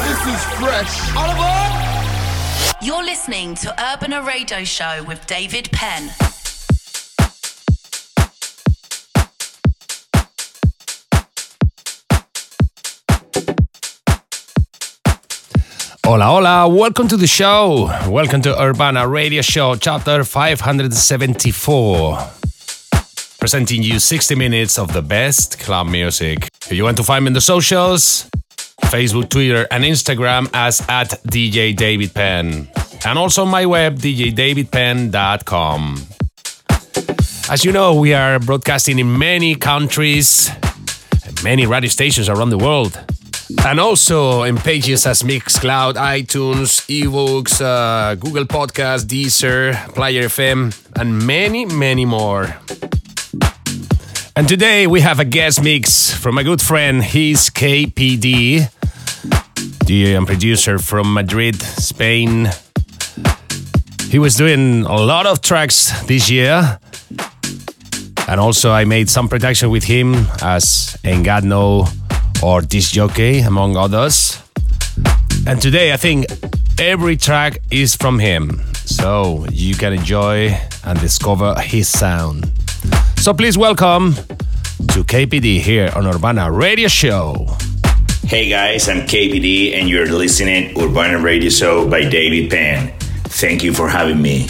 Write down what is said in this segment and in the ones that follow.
this is fresh. All aboard! You're listening to Urbana Radio Show with David Penn. Hola, hola, welcome to the show. Welcome to Urbana Radio Show, chapter 574. Presenting you 60 minutes of the best club music. If you want to find me in the socials, Facebook, Twitter, and Instagram as at DJ David Penn. And also my web, djdavidpenn.com. As you know, we are broadcasting in many countries, many radio stations around the world and also in pages as Mixcloud, iTunes, iVoox, uh, Google Podcast, Deezer, Player FM, and many, many more. And today we have a guest mix from a good friend. He's KPD, the producer from Madrid, Spain. He was doing a lot of tracks this year. And also I made some production with him as Engadno or Disc Jockey, among others. And today I think every track is from him, so you can enjoy and discover his sound. So please welcome to KPD here on Urbana Radio Show. Hey guys, I'm KPD and you're listening Urbana Radio Show by David Penn. Thank you for having me.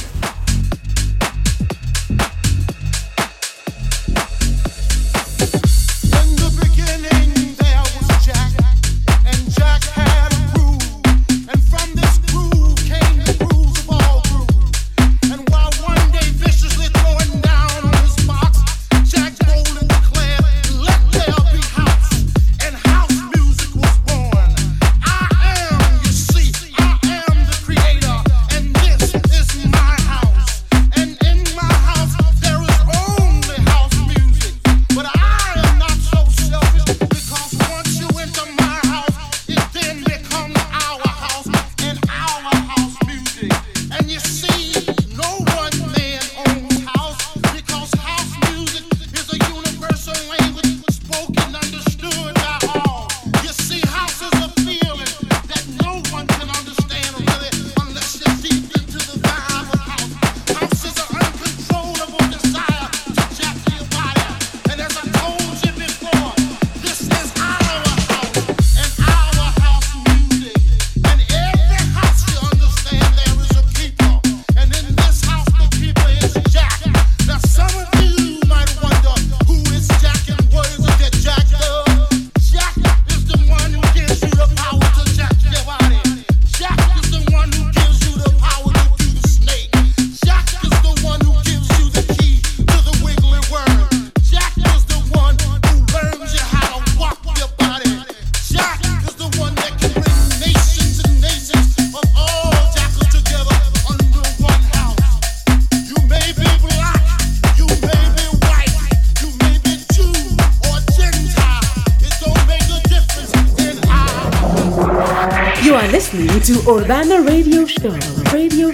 Urbana Radio Show, Radio,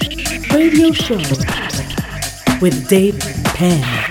Radio Show with Dave Penn.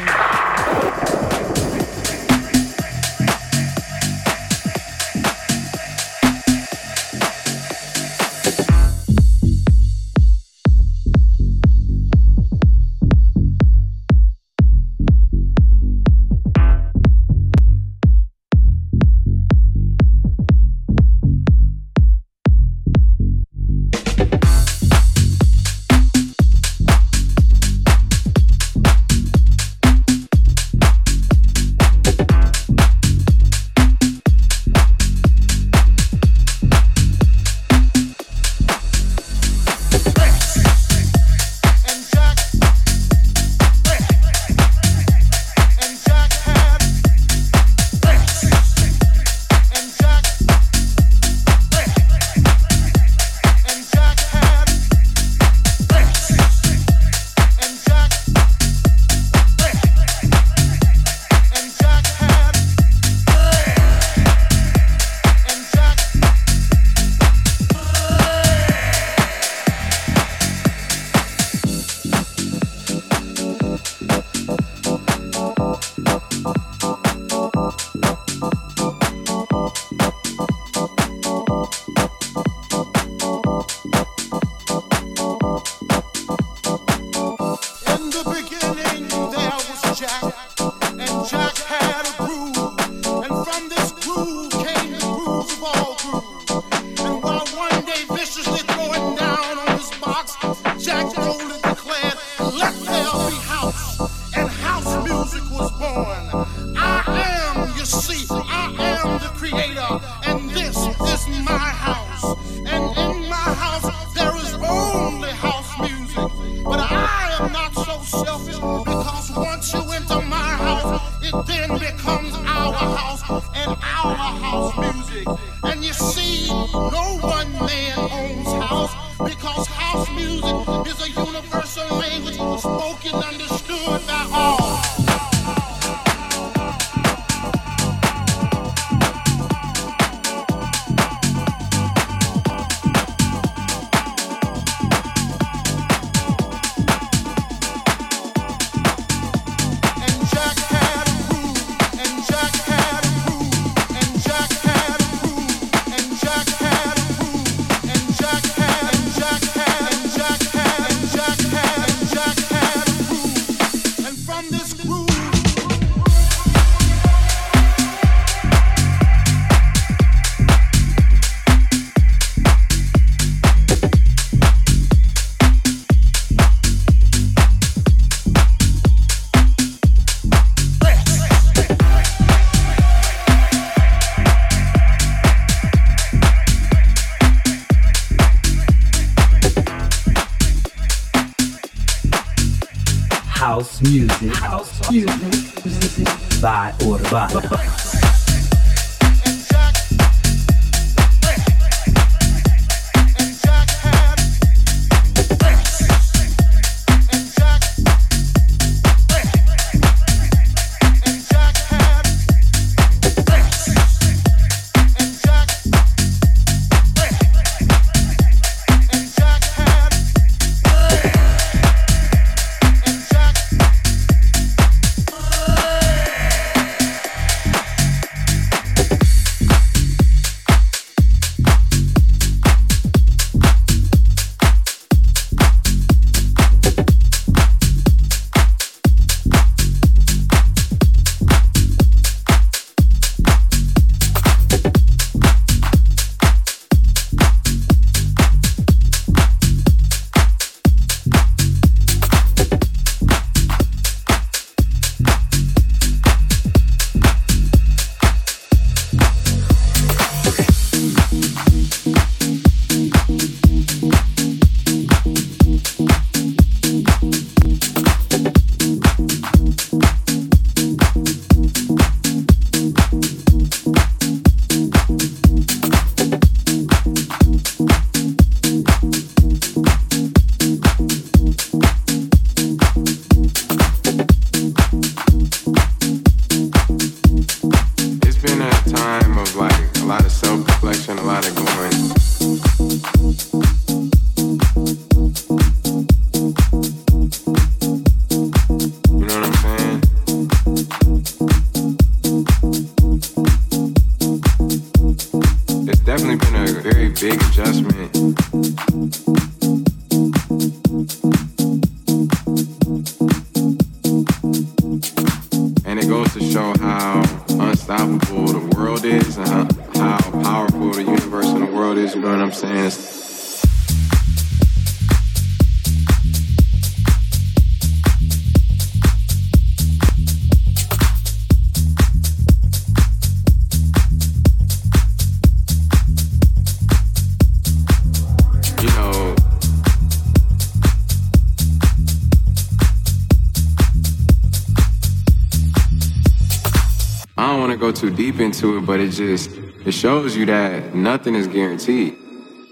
Into it, but it just it shows you that nothing is guaranteed.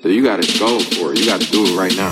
So you got to go for it. You got to do it right now.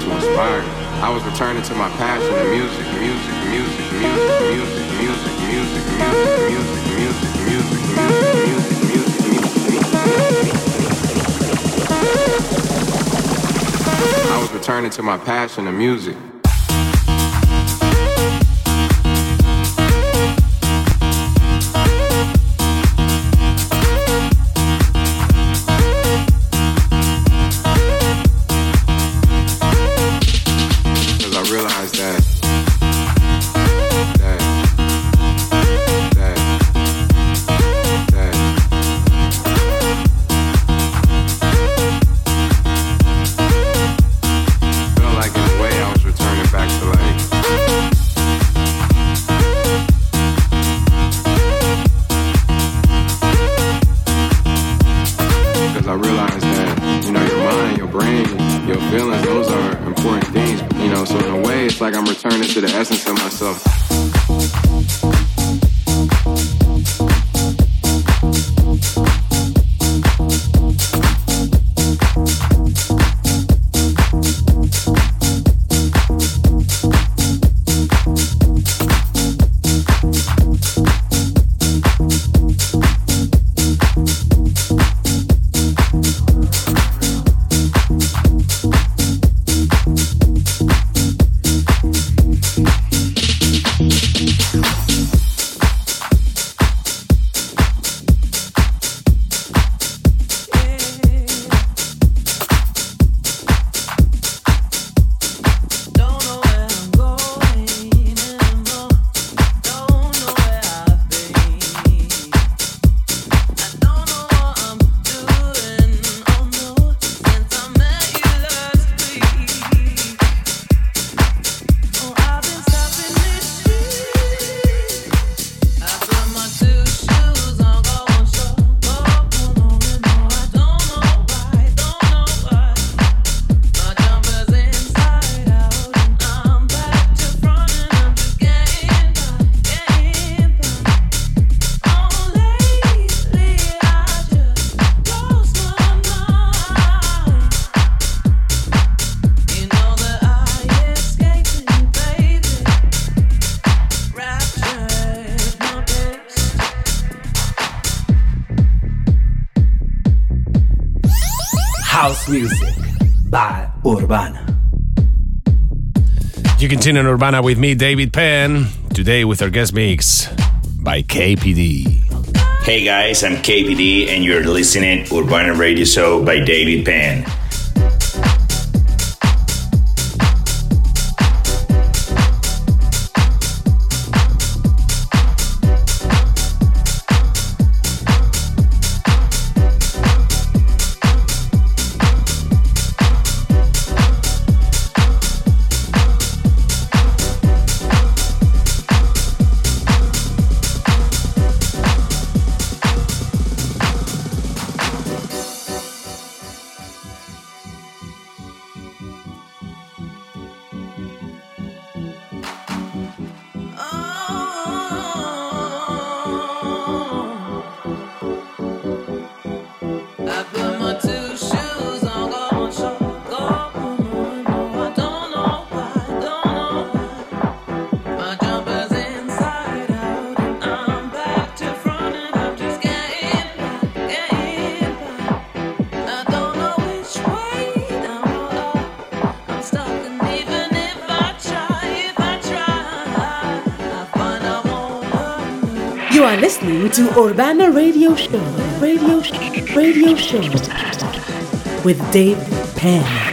To inspire. I was returning to my passion of music. House Continue on Urbana with me, David Penn. Today with our guest mix by KPD. Hey guys, I'm KPD and you're listening to Urbana Radio Show by David Penn. Listening to Urbana Radio Show, Radio, Radio Show with Dave Penn.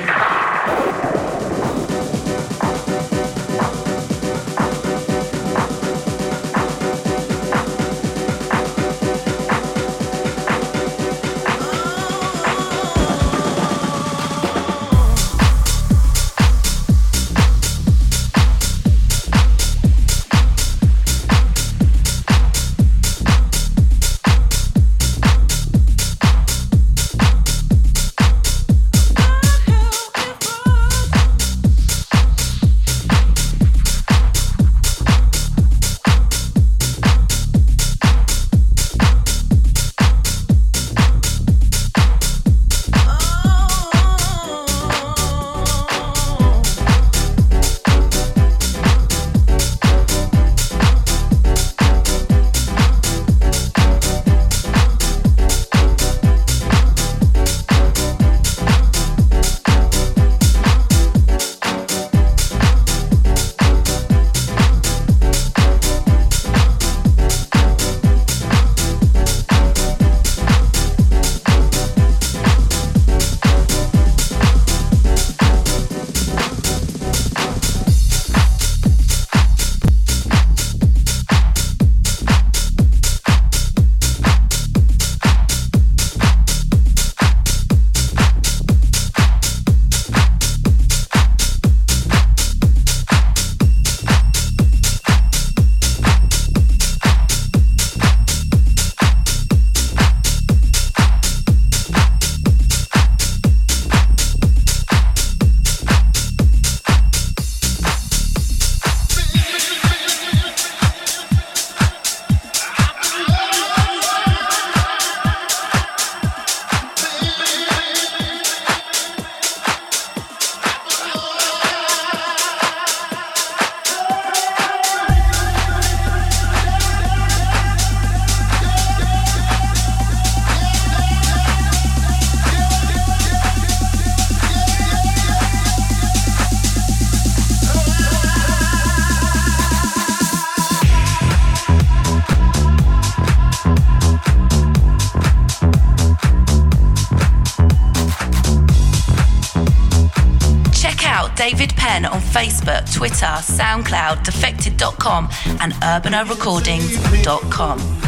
And urbanarecordings.com.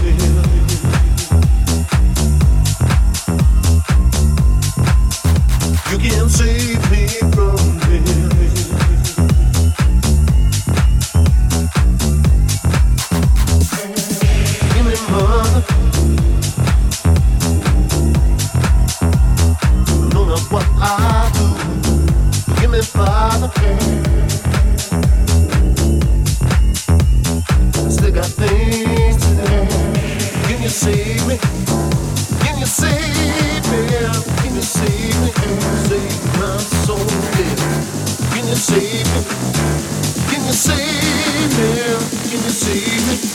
You save me?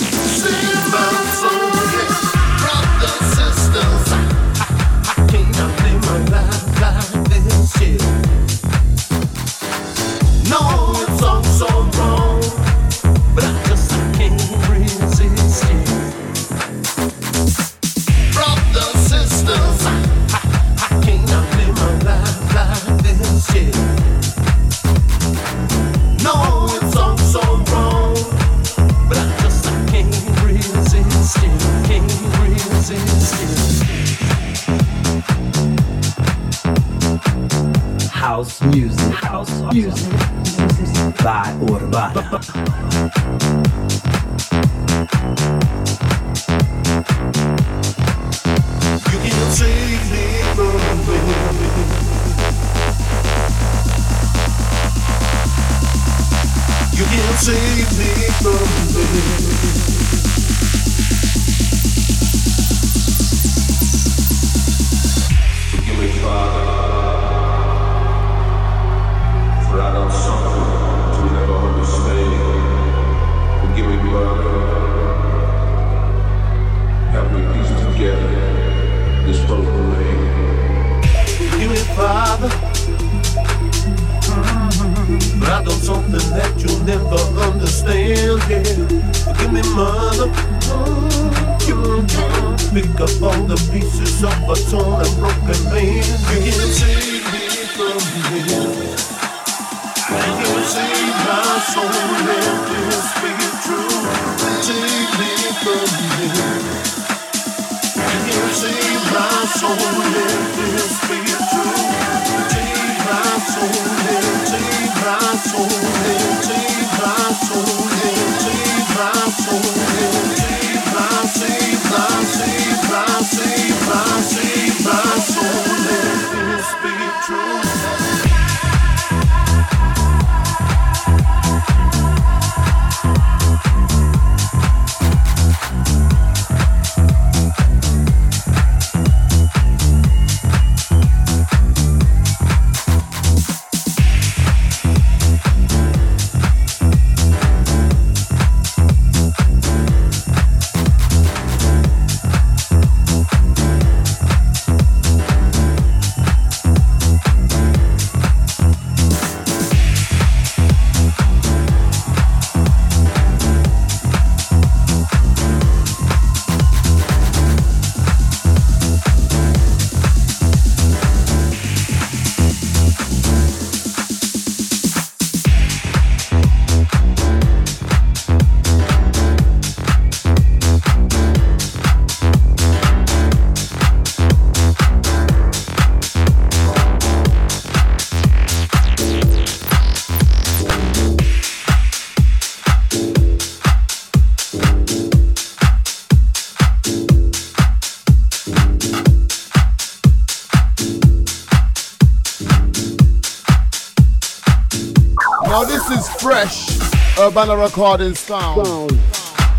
Urbana Recording Sound. Sound.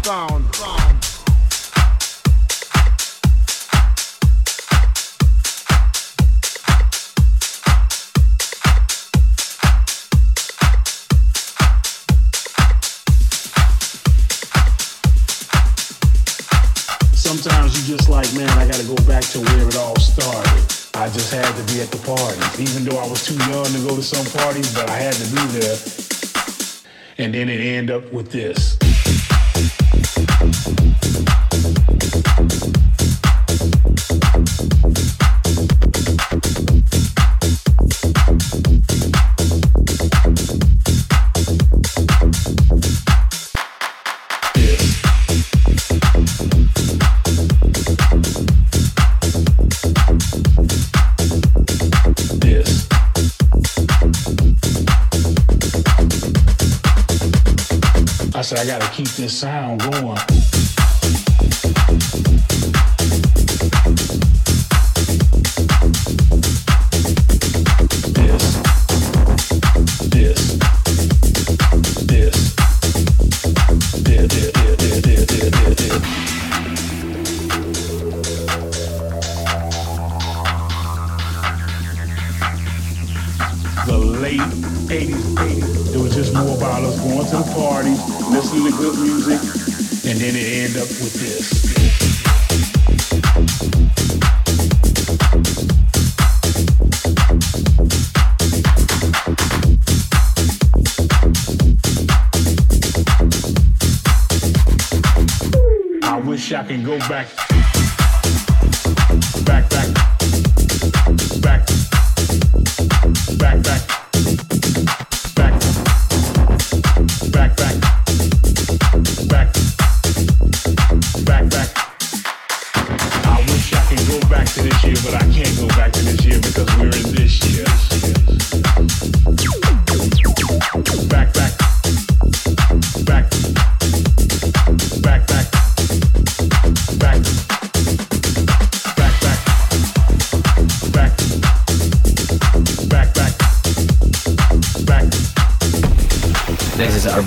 Sound. Sound. Sometimes you just like, man, I gotta go back to where it all started. I just had to be at the parties. Even though I was too young to go to some parties, but I had to be there and then it end up with this. I gotta keep this sound going.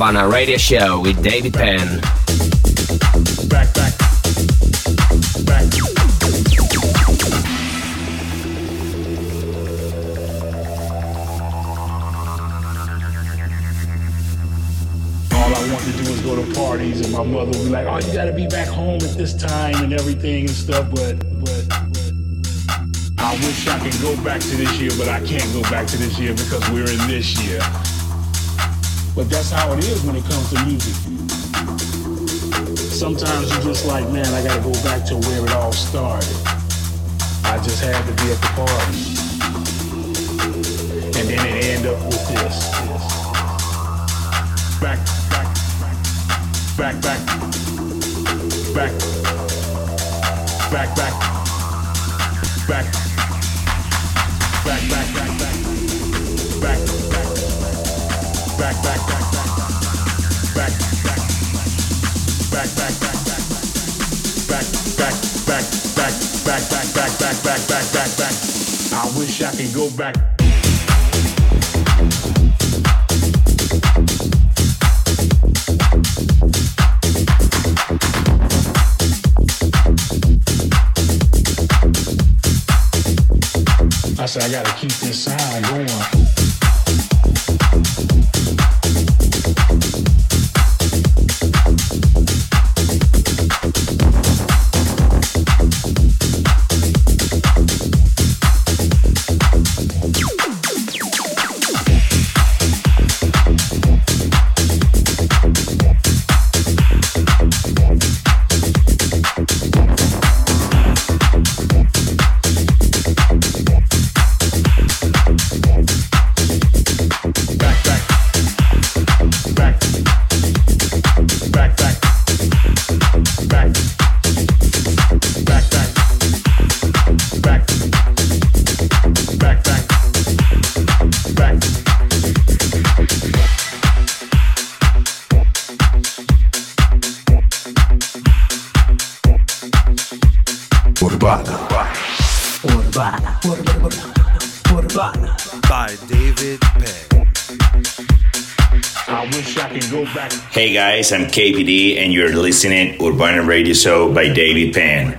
Is Urbana Radio Show with David Penn. Back, back, back. All I want to do is go to parties, and my mother would be like, "Oh, you got to be back home at this time and everything and stuff." But, but, but, I wish I could go back to this year, but I can't go back to this year because we're in this year. But that's how it is when it comes to music. Sometimes you're just like, man, I gotta go back to where it all started. I just had to be at the party. And then it end up with this. Back, back, back, back, back, back, back, back. back. I could go back. I said, I gotta keep this sound going. Guys, I'm KPD and you're listening to Urbana Radio Show by David Penn.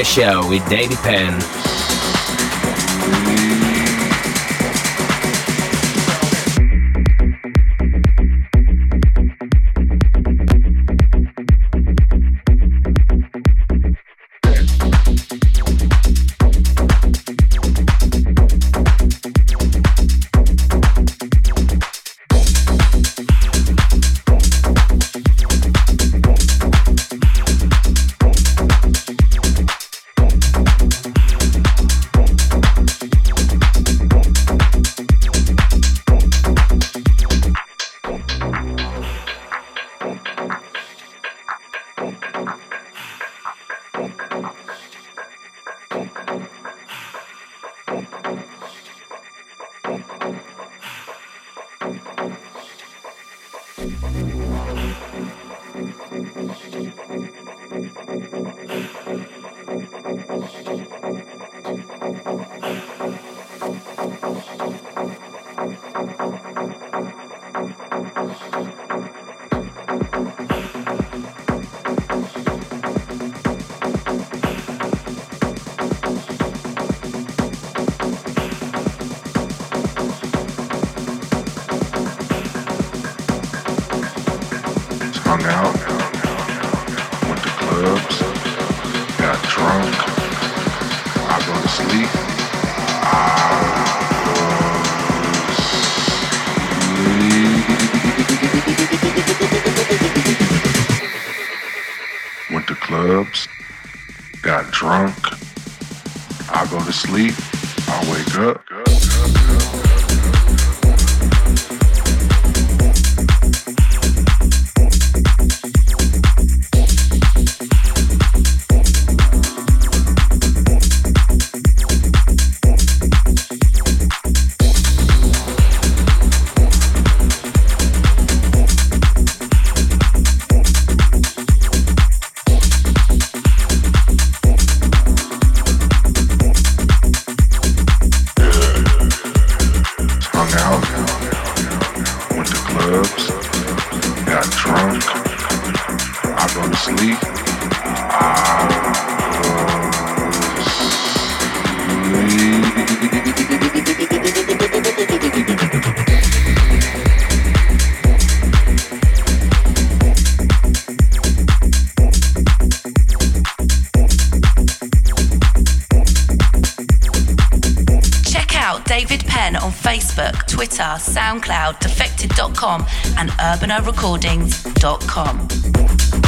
Radio Show with David Penn. Thank you. out David Penn on Facebook, Twitter, SoundCloud, defected.com, and urbanarecordings.com.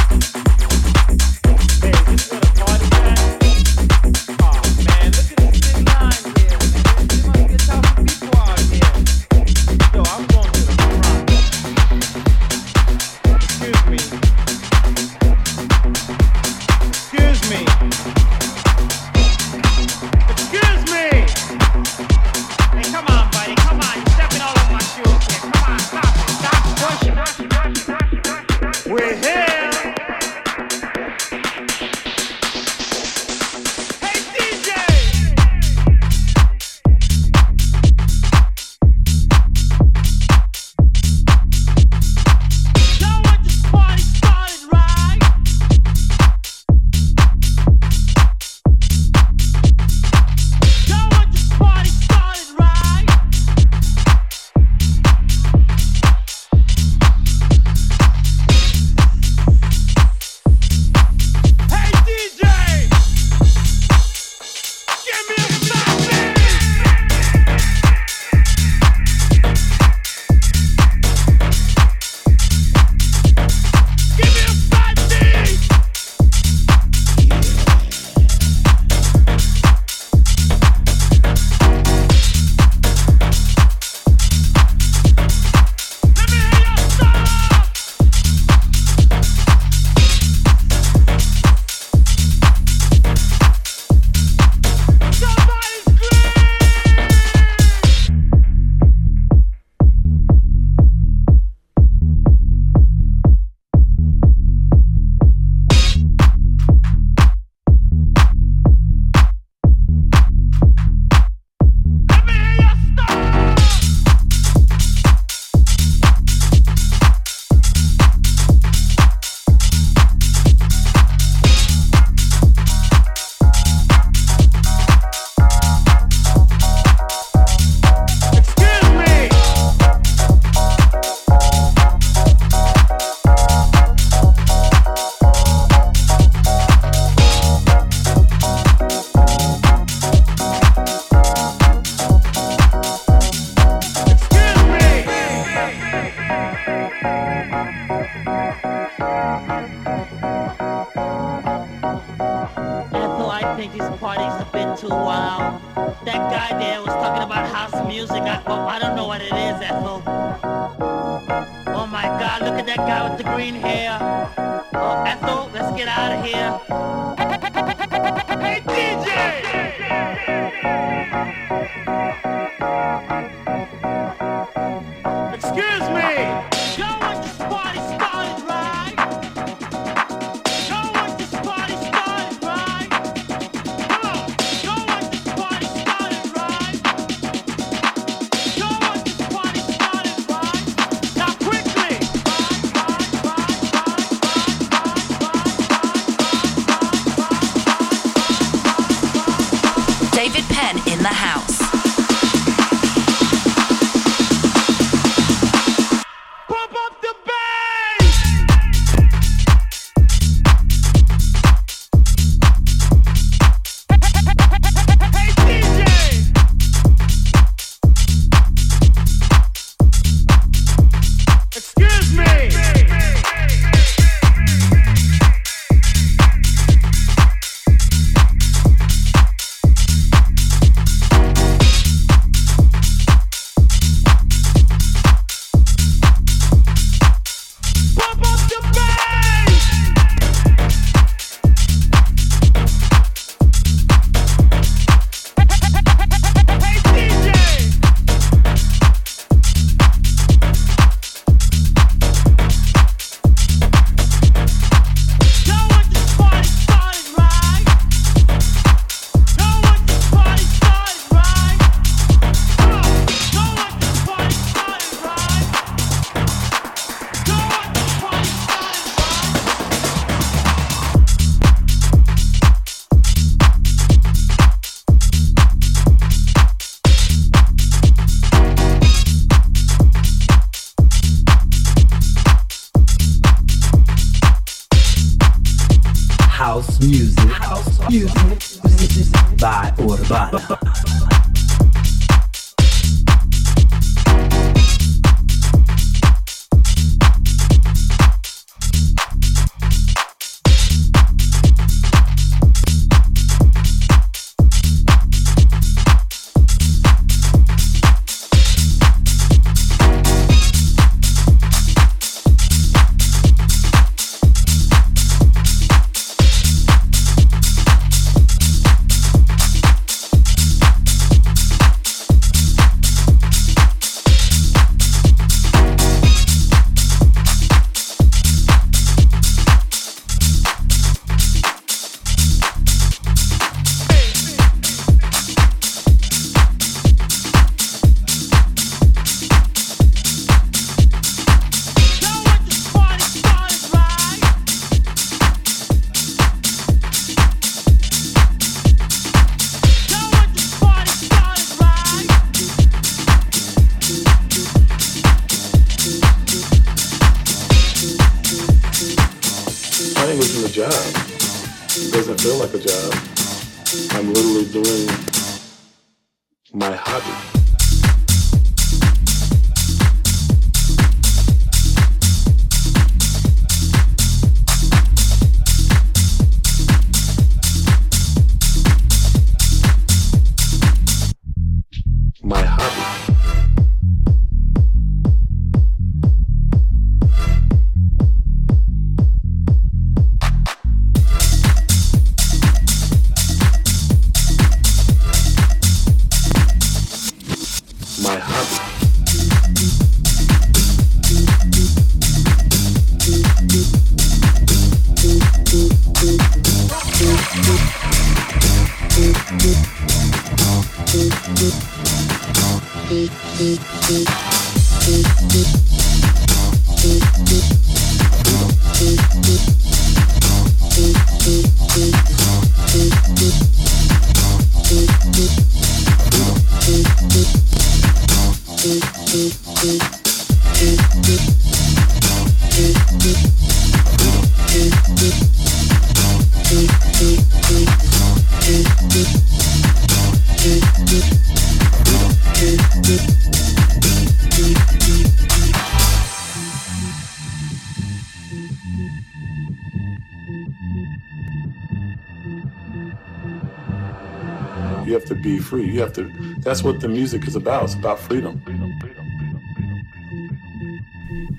have to be free. You have to. That's what the music is about. It's about freedom.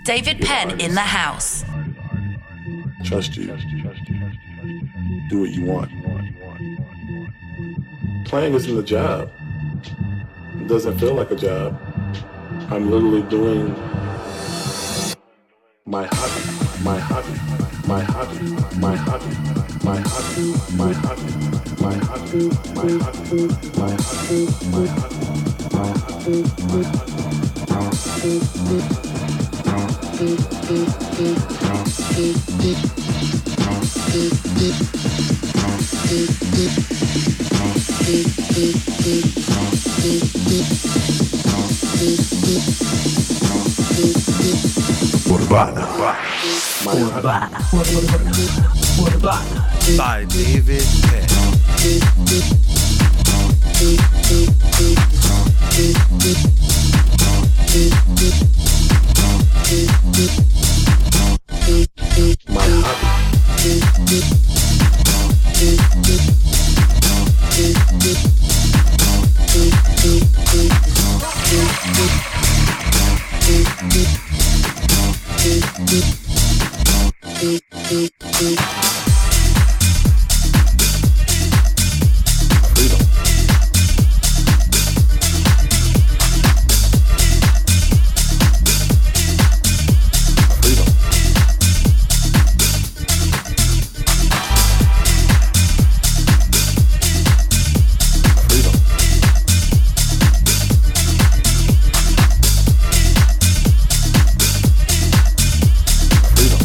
David Penn in the house. Trust you. Do what you want. Playing isn't a job. It doesn't feel like a job. I'm literally doing my hobby, my hobby, hobby. Urbana. Urbana. Urbana. By David Penn. My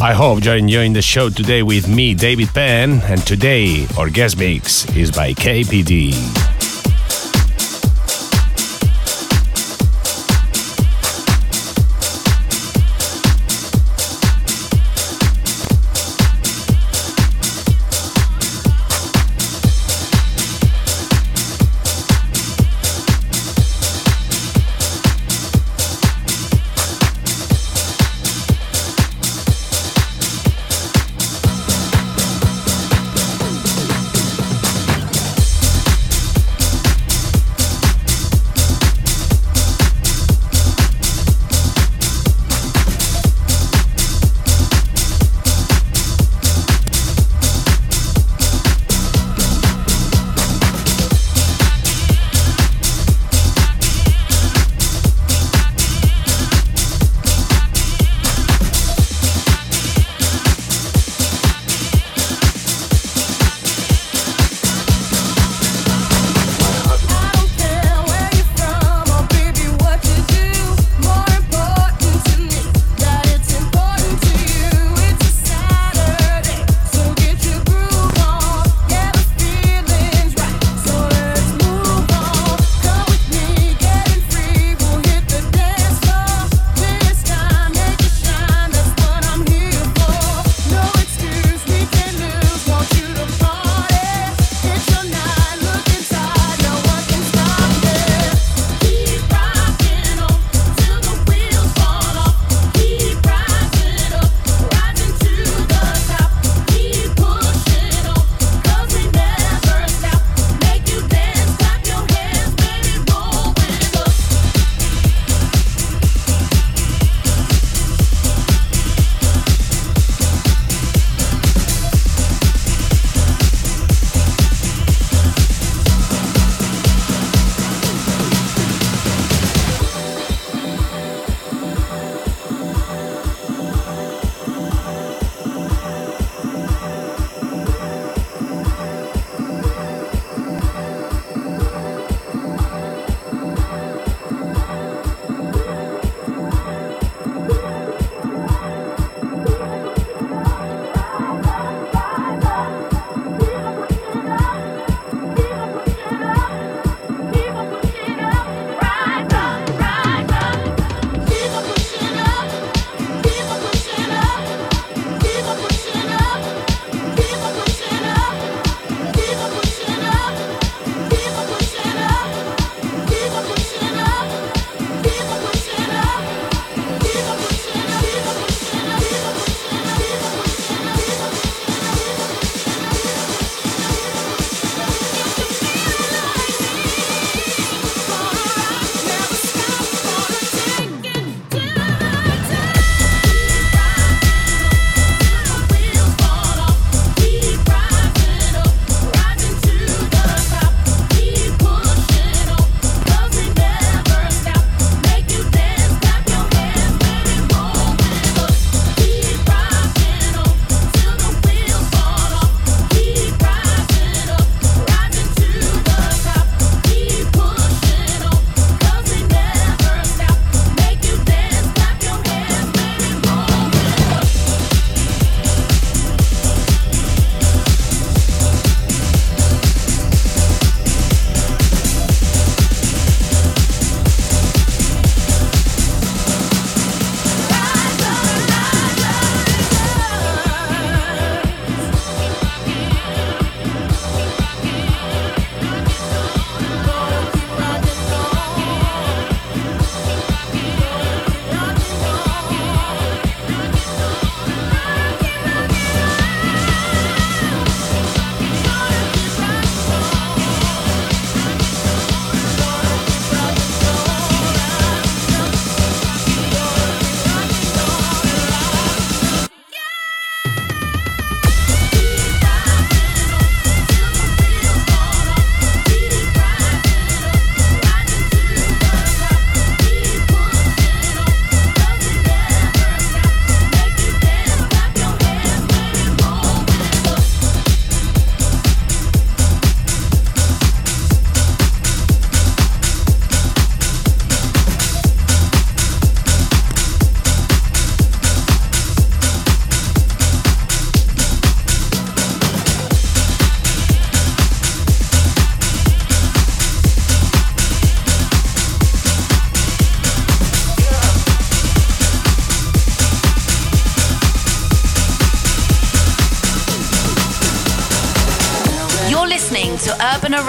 I hope you're enjoying the show today with me, David Penn, and today our guest mix is by KPD.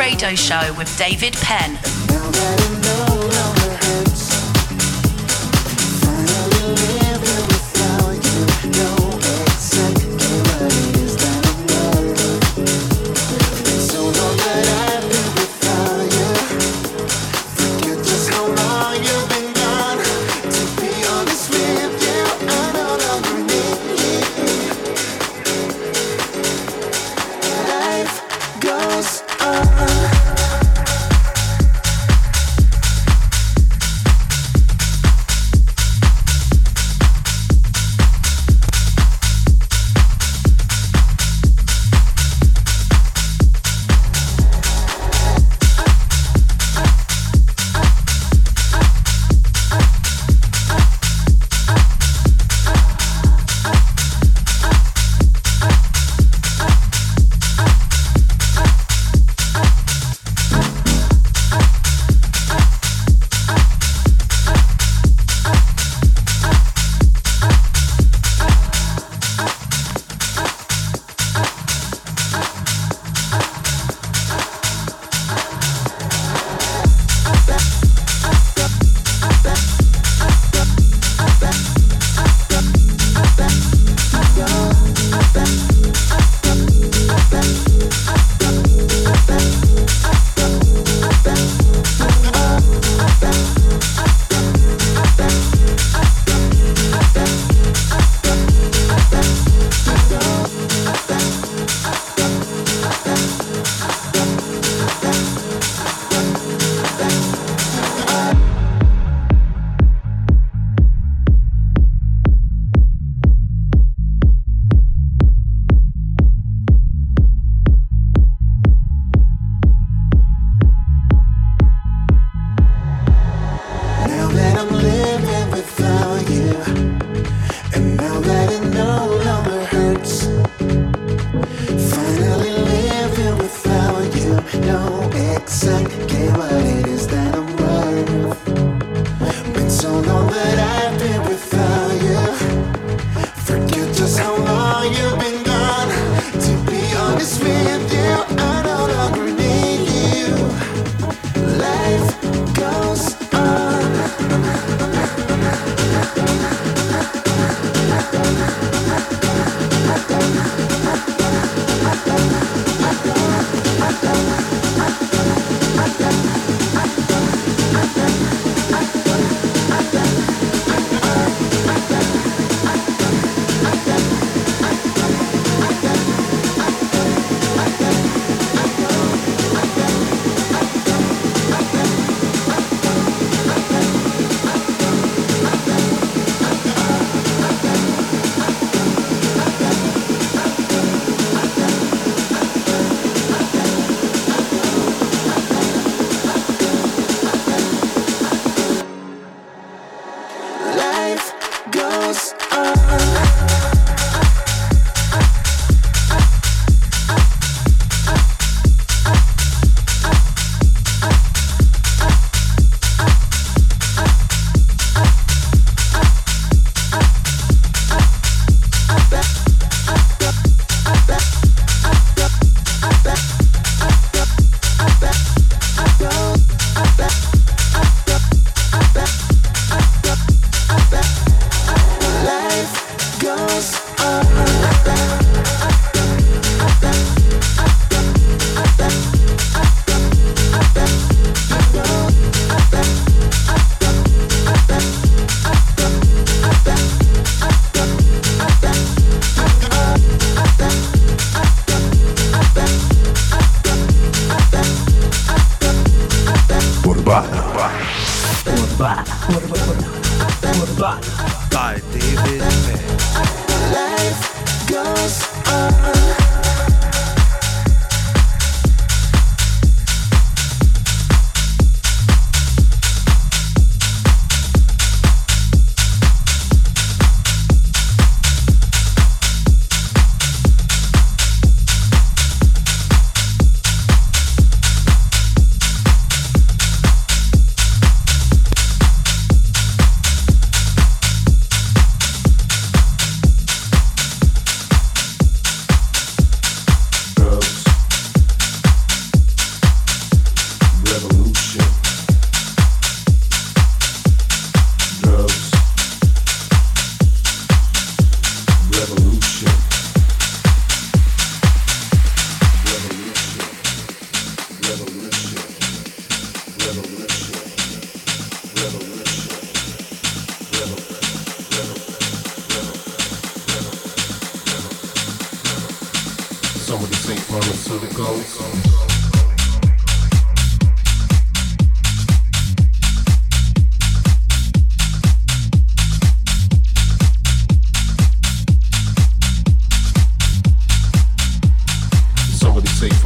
Radio Show with David Penn.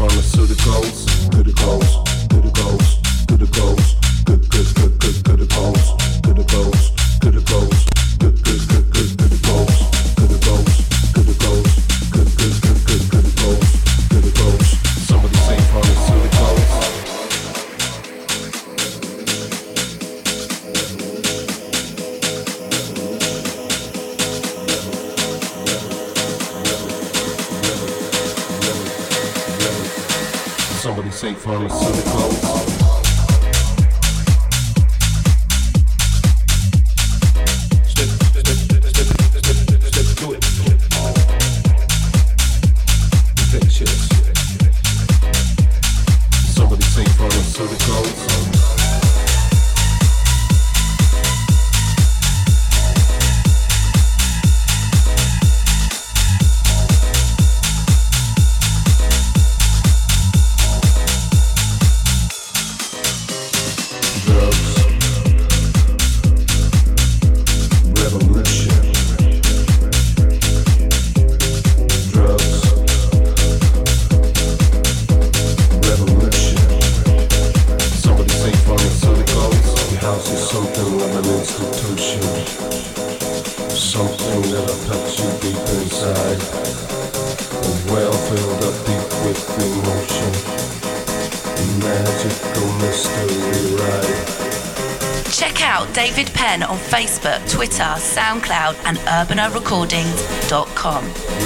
pharmaceuticals, criticals, to the good, good, good, good. SoundCloud and UrbanaRecordings.com.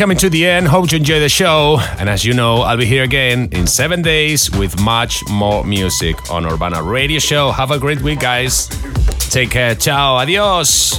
coming to the end. Hope you enjoy the show. And as you know, I'll be here again in seven days with much more music on Urbana Radio Show. Have a great week, guys. Take care. Ciao. Adios.